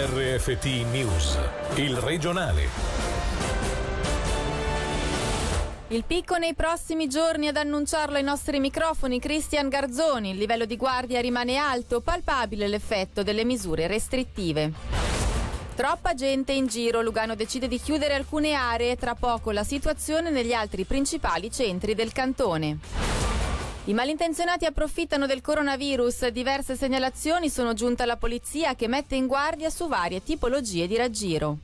RFT News, il regionale. Il picco nei prossimi giorni ad annunciarlo ai nostri microfoni Cristian Garzoni. Il livello di guardia rimane alto, palpabile l'effetto delle misure restrittive. Troppa gente in giro, Lugano decide di chiudere alcune aree, tra poco la situazione negli altri principali centri del cantone. I malintenzionati approfittano del coronavirus. Diverse segnalazioni sono giunte alla polizia che mette in guardia su varie tipologie di raggiro.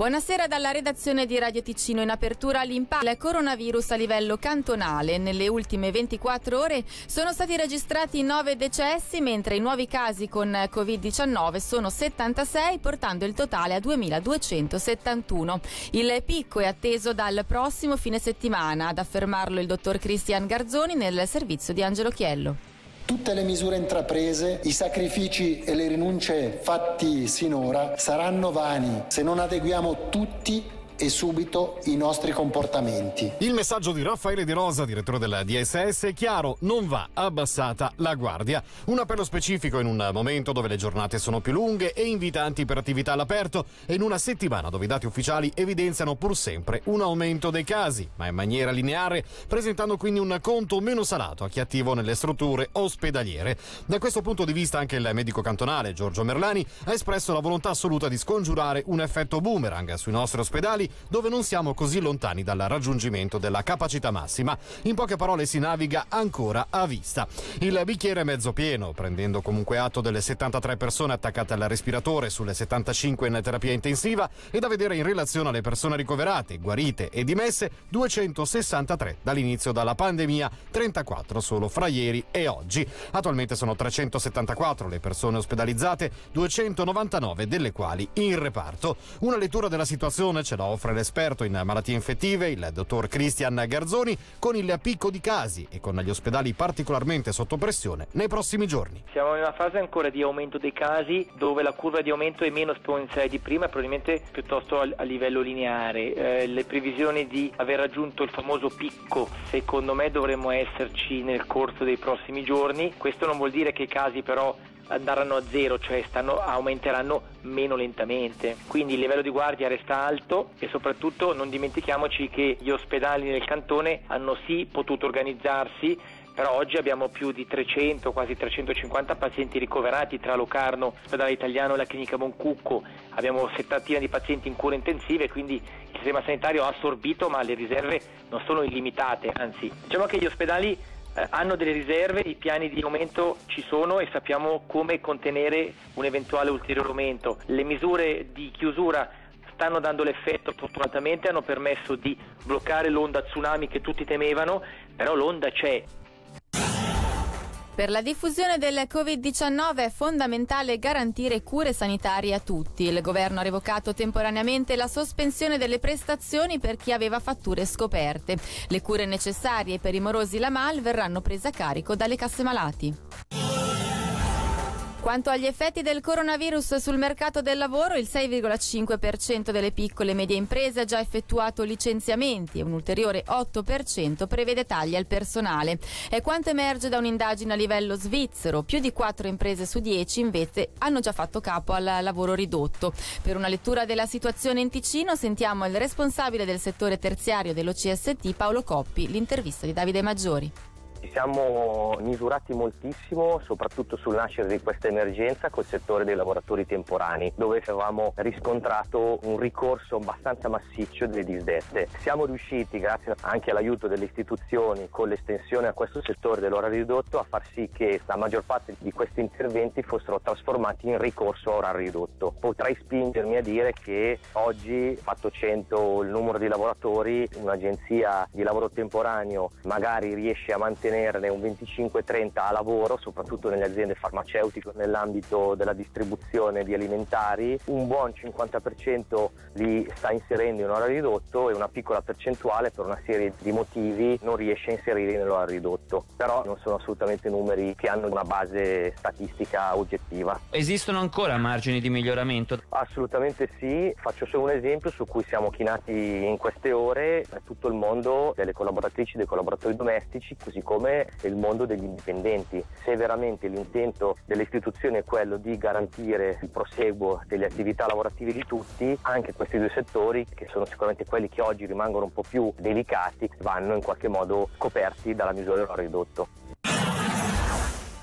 Buonasera dalla redazione di Radio Ticino. In apertura all'impatto del coronavirus a livello cantonale. Nelle ultime 24 ore sono stati registrati 9 decessi, mentre i nuovi casi con Covid-19 sono 76, portando il totale a 2271. Il picco è atteso dal prossimo fine settimana, ad affermarlo il dottor Cristian Garzoni nel servizio di Angelo Chiello. Tutte le misure intraprese, i sacrifici e le rinunce fatti sinora saranno vani se non adeguiamo tutti e subito i nostri comportamenti. Il messaggio di Raffaele De Rosa, direttore della DSS, è chiaro, non va abbassata la guardia. Un appello specifico in un momento dove le giornate sono più lunghe e invitanti per attività all'aperto e in una settimana dove i dati ufficiali evidenziano pur sempre un aumento dei casi, ma in maniera lineare, presentando quindi un conto meno salato a chi è attivo nelle strutture ospedaliere. Da questo punto di vista anche il medico cantonale Giorgio Merlani ha espresso la volontà assoluta di scongiurare un effetto boomerang sui nostri ospedali dove non siamo così lontani dal raggiungimento della capacità massima. In poche parole si naviga ancora a vista. Il bicchiere è mezzo pieno, prendendo comunque atto delle 73 persone attaccate al respiratore sulle 75 in terapia intensiva e da vedere in relazione alle persone ricoverate, guarite e dimesse 263 dall'inizio della pandemia, 34 solo fra ieri e oggi. Attualmente sono 374 le persone ospedalizzate, 299 delle quali in reparto. Una lettura della situazione ce la offre offre l'esperto in malattie infettive, il dottor Cristian Garzoni, con il picco di casi e con gli ospedali particolarmente sotto pressione nei prossimi giorni. Siamo in una fase ancora di aumento dei casi dove la curva di aumento è meno esponenziale di prima, probabilmente piuttosto a, livello lineare. Eh, le previsioni di aver raggiunto il famoso picco, secondo me dovremmo esserci nel corso dei prossimi giorni. Questo non vuol dire che i casi però andranno a zero, cioè stanno, aumenteranno meno lentamente. Quindi il livello di guardia resta alto e soprattutto non dimentichiamoci che gli ospedali nel cantone hanno sì potuto organizzarsi però oggi abbiamo più di 300, quasi 350 pazienti ricoverati tra Locarno, l'ospedale italiano e la clinica Moncucco, abbiamo settantina di pazienti in cure intensive, quindi il sistema sanitario ha assorbito ma le riserve non sono illimitate, anzi diciamo che gli ospedali eh, hanno delle riserve, i piani di aumento ci sono e sappiamo come contenere un eventuale ulteriore aumento. Le misure di chiusura stanno dando l'effetto, fortunatamente hanno permesso di bloccare l'onda tsunami che tutti temevano, però l'onda c'è per la diffusione del Covid-19 è fondamentale garantire cure sanitarie a tutti. Il governo ha revocato temporaneamente la sospensione delle prestazioni per chi aveva fatture scoperte. Le cure necessarie per i morosi Lamal verranno prese a carico dalle casse malati. Quanto agli effetti del coronavirus sul mercato del lavoro, il 6,5% delle piccole e medie imprese ha già effettuato licenziamenti e un ulteriore 8% prevede tagli al personale. È quanto emerge da un'indagine a livello svizzero. Più di 4 imprese su 10 invece hanno già fatto capo al lavoro ridotto. Per una lettura della situazione in Ticino sentiamo il responsabile del settore terziario dell'OCST Paolo Coppi, l'intervista di Davide Maggiori. Ci siamo misurati moltissimo, soprattutto sul nascere di questa emergenza col settore dei lavoratori temporanei, dove avevamo riscontrato un ricorso abbastanza massiccio delle disdette. Siamo riusciti, grazie anche all'aiuto delle istituzioni, con l'estensione a questo settore dell'orario ridotto, a far sì che la maggior parte di questi interventi fossero trasformati in ricorso a orario ridotto. Potrei spingermi a dire che oggi, fatto 100 il numero di lavoratori, un'agenzia di lavoro temporaneo magari riesce a mantenere mantenerne un 25-30 a lavoro, soprattutto nelle aziende farmaceutiche, nell'ambito della distribuzione di alimentari, un buon 50% li sta inserendo in orario ridotto e una piccola percentuale per una serie di motivi non riesce a inserirli nell'orario ridotto. Però non sono assolutamente numeri che hanno una base statistica oggettiva. Esistono ancora margini di miglioramento? Assolutamente sì, faccio solo un esempio su cui siamo chinati in queste ore, tutto il mondo delle collaboratrici dei collaboratori domestici, così come come il mondo degli indipendenti. Se veramente l'intento delle istituzioni è quello di garantire il proseguo delle attività lavorative di tutti, anche questi due settori, che sono sicuramente quelli che oggi rimangono un po' più delicati, vanno in qualche modo coperti dalla misura del ridotto.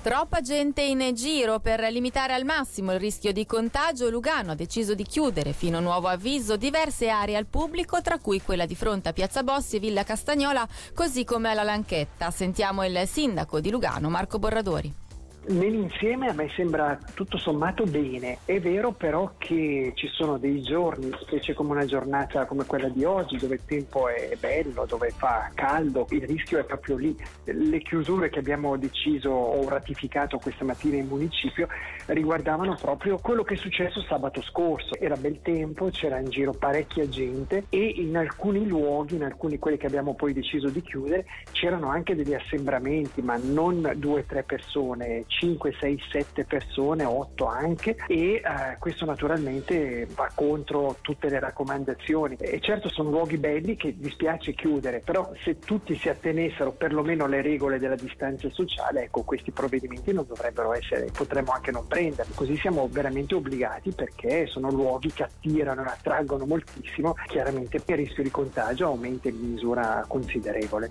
Troppa gente in giro per limitare al massimo il rischio di contagio. Lugano ha deciso di chiudere fino a nuovo avviso diverse aree al pubblico, tra cui quella di fronte a Piazza Bossi e Villa Castagnola, così come alla Lanchetta. Sentiamo il sindaco di Lugano, Marco Borradori. Nell'insieme a me sembra tutto sommato bene, è vero però che ci sono dei giorni, specie come una giornata come quella di oggi, dove il tempo è bello, dove fa caldo, il rischio è proprio lì. Le chiusure che abbiamo deciso o ratificato questa mattina in municipio riguardavano proprio quello che è successo sabato scorso. Era bel tempo, c'era in giro parecchia gente e in alcuni luoghi, in alcuni quelli che abbiamo poi deciso di chiudere, c'erano anche degli assembramenti, ma non due o tre persone 5, 6, 7 persone, 8 anche e eh, questo naturalmente va contro tutte le raccomandazioni e certo sono luoghi belli che dispiace chiudere, però se tutti si attenessero perlomeno alle regole della distanza sociale, ecco questi provvedimenti non dovrebbero essere, potremmo anche non prenderli, così siamo veramente obbligati perché sono luoghi che attirano e attraggono moltissimo, chiaramente il rischio di contagio aumenta in misura considerevole.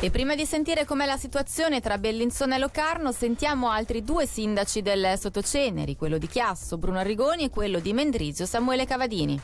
E prima di sentire com'è la situazione tra Bellinzona e Locarno, sentiamo altri due sindaci del Sottoceneri, quello di Chiasso, Bruno Arrigoni e quello di Mendrisio, Samuele Cavadini.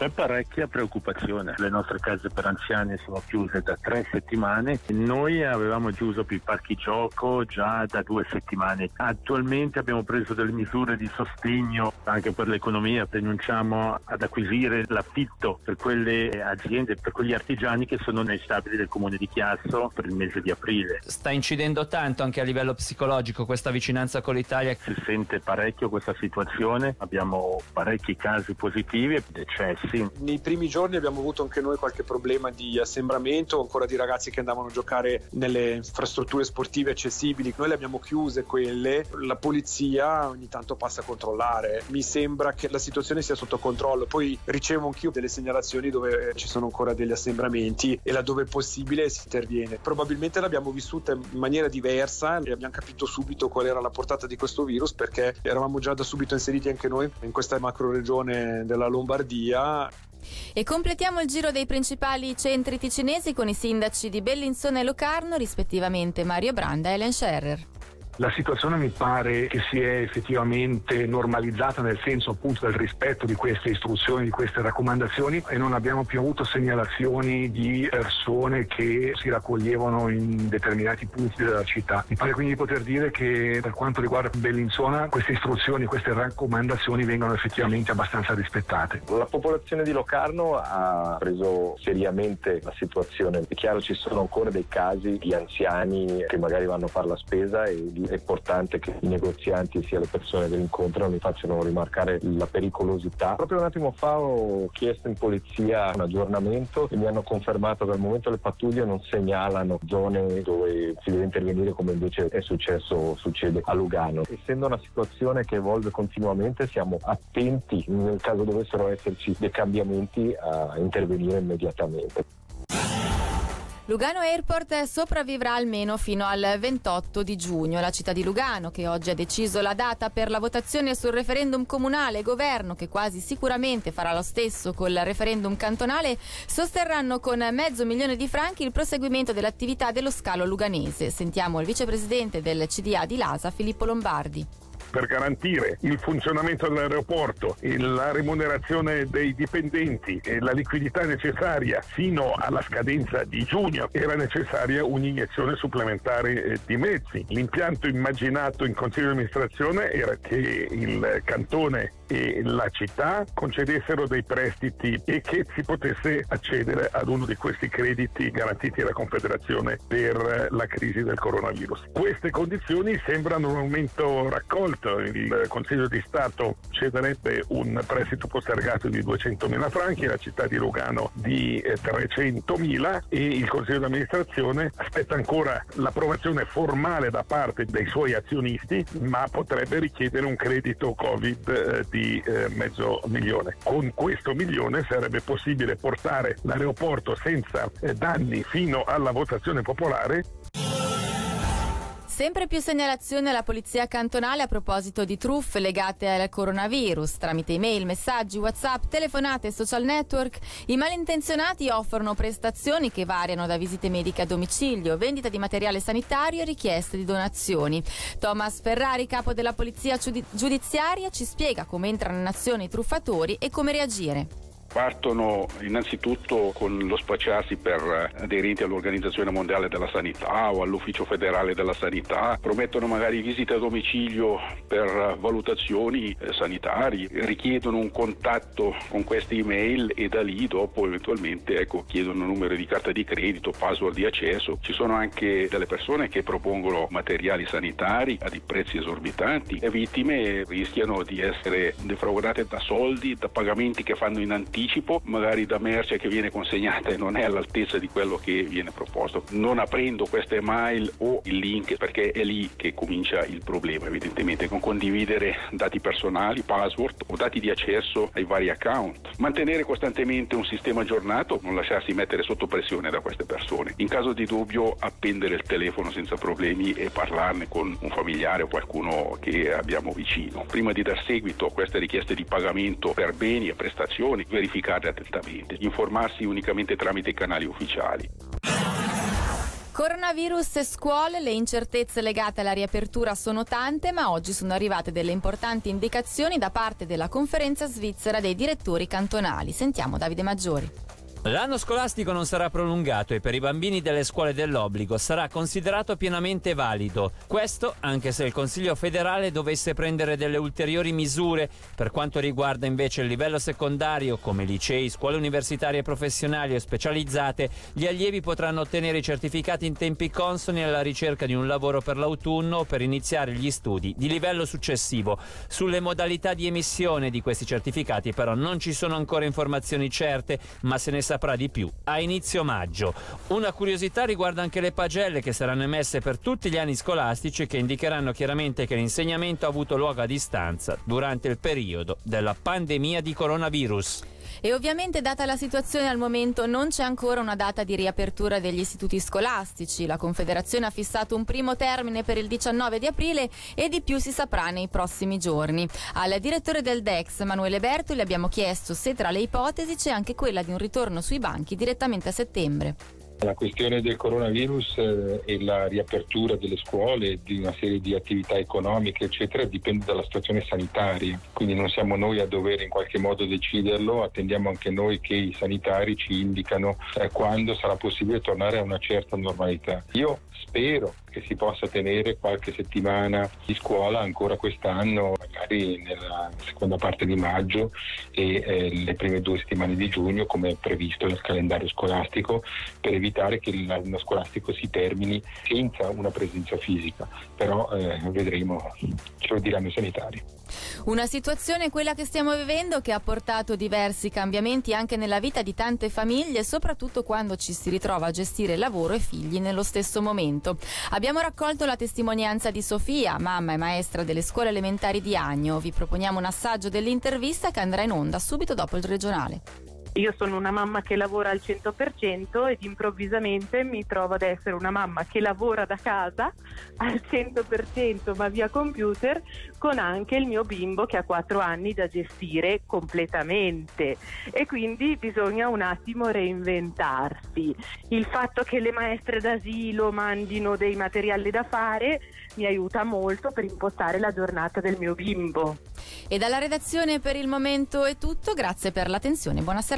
C'è parecchia preoccupazione. Le nostre case per anziani sono chiuse da tre settimane. Noi avevamo chiuso i parchi gioco già da due settimane. Attualmente abbiamo preso delle misure di sostegno anche per l'economia. Rinunciamo ad acquisire l'affitto per quelle aziende, per quegli artigiani che sono nei stabili del comune di Chiasso per il mese di aprile. Sta incidendo tanto anche a livello psicologico questa vicinanza con l'Italia. Si sente parecchio questa situazione. Abbiamo parecchi casi positivi e decessi sì. Nei primi giorni abbiamo avuto anche noi qualche problema di assembramento, ancora di ragazzi che andavano a giocare nelle infrastrutture sportive accessibili. Noi le abbiamo chiuse quelle, la polizia ogni tanto passa a controllare. Mi sembra che la situazione sia sotto controllo. Poi ricevo anch'io delle segnalazioni dove ci sono ancora degli assembramenti e laddove è possibile si interviene. Probabilmente l'abbiamo vissuta in maniera diversa e abbiamo capito subito qual era la portata di questo virus perché eravamo già da subito inseriti anche noi in questa macro regione della Lombardia e completiamo il giro dei principali centri ticinesi con i sindaci di Bellinzona e Locarno, rispettivamente Mario Branda e Ellen Scherrer. La situazione mi pare che si è effettivamente normalizzata nel senso appunto del rispetto di queste istruzioni, di queste raccomandazioni e non abbiamo più avuto segnalazioni di persone che si raccoglievano in determinati punti della città. Mi pare quindi di poter dire che per quanto riguarda Bellinzona queste istruzioni, queste raccomandazioni vengono effettivamente abbastanza rispettate. La popolazione di Locarno ha preso seriamente la situazione. È chiaro ci sono ancora dei casi di anziani che magari vanno a fare la spesa e è importante che i negozianti sia le persone che incontrano mi facciano rimarcare la pericolosità. Proprio un attimo fa ho chiesto in polizia un aggiornamento e mi hanno confermato che al momento le pattuglie non segnalano zone dove si deve intervenire come invece è successo, succede a Lugano. Essendo una situazione che evolve continuamente siamo attenti nel caso dovessero esserci dei cambiamenti a intervenire immediatamente. Lugano Airport sopravvivrà almeno fino al 28 di giugno. La città di Lugano, che oggi ha deciso la data per la votazione sul referendum comunale, governo che quasi sicuramente farà lo stesso col referendum cantonale, sosterranno con mezzo milione di franchi il proseguimento dell'attività dello scalo luganese. Sentiamo il vicepresidente del CDA di Lasa, Filippo Lombardi per garantire il funzionamento dell'aeroporto, la remunerazione dei dipendenti e la liquidità necessaria fino alla scadenza di giugno era necessaria un'iniezione supplementare eh, di mezzi. L'impianto immaginato in Consiglio di amministrazione era che il cantone e la città concedessero dei prestiti e che si potesse accedere ad uno di questi crediti garantiti dalla Confederazione per la crisi del coronavirus. Queste condizioni sembrano un aumento raccolto. Il Consiglio di Stato cederebbe un prestito postergato di 200 mila franchi, la città di Lugano di 300 eh, e il Consiglio di amministrazione aspetta ancora l'approvazione formale da parte dei suoi azionisti, ma potrebbe richiedere un credito Covid eh, di eh, mezzo milione. Con questo milione sarebbe possibile portare l'aeroporto senza danni fino alla votazione popolare Sempre più segnalazioni alla polizia cantonale a proposito di truffe legate al coronavirus. Tramite email, messaggi, whatsapp, telefonate e social network, i malintenzionati offrono prestazioni che variano da visite mediche a domicilio, vendita di materiale sanitario e richieste di donazioni. Thomas Ferrari, capo della polizia giudiziaria, ci spiega come entrano in azione i truffatori e come reagire. Partono innanzitutto con lo spacciarsi per aderenti all'Organizzazione Mondiale della Sanità o all'Ufficio Federale della Sanità, promettono magari visite a domicilio per valutazioni eh, sanitarie, richiedono un contatto con queste email e da lì dopo eventualmente ecco, chiedono numero di carta di credito, password di accesso. Ci sono anche delle persone che propongono materiali sanitari a dei prezzi esorbitanti e vittime rischiano di essere defraudate da soldi, da pagamenti che fanno in anticipo anticipo, magari da merce che viene consegnata e non è all'altezza di quello che viene proposto. Non aprendo queste mail o il link perché è lì che comincia il problema evidentemente, con condividere dati personali, password o dati di accesso ai vari account. Mantenere costantemente un sistema aggiornato, non lasciarsi mettere sotto pressione da queste persone. In caso di dubbio appendere il telefono senza problemi e parlarne con un familiare o qualcuno che abbiamo vicino. Prima di dar seguito a queste richieste di pagamento per beni e prestazioni, verificare verificarle attentamente, informarsi unicamente tramite i canali ufficiali. Coronavirus e scuole, le incertezze legate alla riapertura sono tante, ma oggi sono arrivate delle importanti indicazioni da parte della conferenza svizzera dei direttori cantonali. Sentiamo Davide Maggiori. L'anno scolastico non sarà prolungato e per i bambini delle scuole dell'obbligo sarà considerato pienamente valido. Questo anche se il Consiglio federale dovesse prendere delle ulteriori misure per quanto riguarda invece il livello secondario come licei, scuole universitarie professionali o specializzate, gli allievi potranno ottenere i certificati in tempi consoni alla ricerca di un lavoro per l'autunno o per iniziare gli studi di livello successivo. Sulle modalità di emissione di questi certificati però non ci sono ancora informazioni certe, ma se ne saprà di più a inizio maggio. Una curiosità riguarda anche le pagelle che saranno emesse per tutti gli anni scolastici che indicheranno chiaramente che l'insegnamento ha avuto luogo a distanza durante il periodo della pandemia di coronavirus. E ovviamente data la situazione al momento non c'è ancora una data di riapertura degli istituti scolastici. La Confederazione ha fissato un primo termine per il 19 di aprile e di più si saprà nei prossimi giorni. Al direttore del DEX, Emanuele Bertoli, abbiamo chiesto se tra le ipotesi c'è anche quella di un ritorno sui banchi direttamente a settembre. La questione del coronavirus eh, e la riapertura delle scuole, di una serie di attività economiche, eccetera, dipende dalla situazione sanitaria. Quindi non siamo noi a dover in qualche modo deciderlo, attendiamo anche noi che i sanitari ci indicano eh, quando sarà possibile tornare a una certa normalità. Io spero che si possa tenere qualche settimana di scuola ancora quest'anno, magari nella seconda parte di maggio e eh, le prime due settimane di giugno come previsto nel calendario scolastico per evitare che l'anno scolastico si termini senza una presenza fisica, però eh, vedremo, ce lo diranno i sanitari. Una situazione, quella che stiamo vivendo, che ha portato diversi cambiamenti anche nella vita di tante famiglie, soprattutto quando ci si ritrova a gestire lavoro e figli nello stesso momento. Abbiamo raccolto la testimonianza di Sofia, mamma e maestra delle scuole elementari di Agno. Vi proponiamo un assaggio dell'intervista che andrà in onda subito dopo il regionale. Io sono una mamma che lavora al 100% ed improvvisamente mi trovo ad essere una mamma che lavora da casa al 100% ma via computer con anche il mio bimbo che ha 4 anni da gestire completamente e quindi bisogna un attimo reinventarsi. Il fatto che le maestre d'asilo mandino dei materiali da fare mi aiuta molto per impostare la giornata del mio bimbo. E dalla redazione per il momento è tutto, grazie per l'attenzione, buona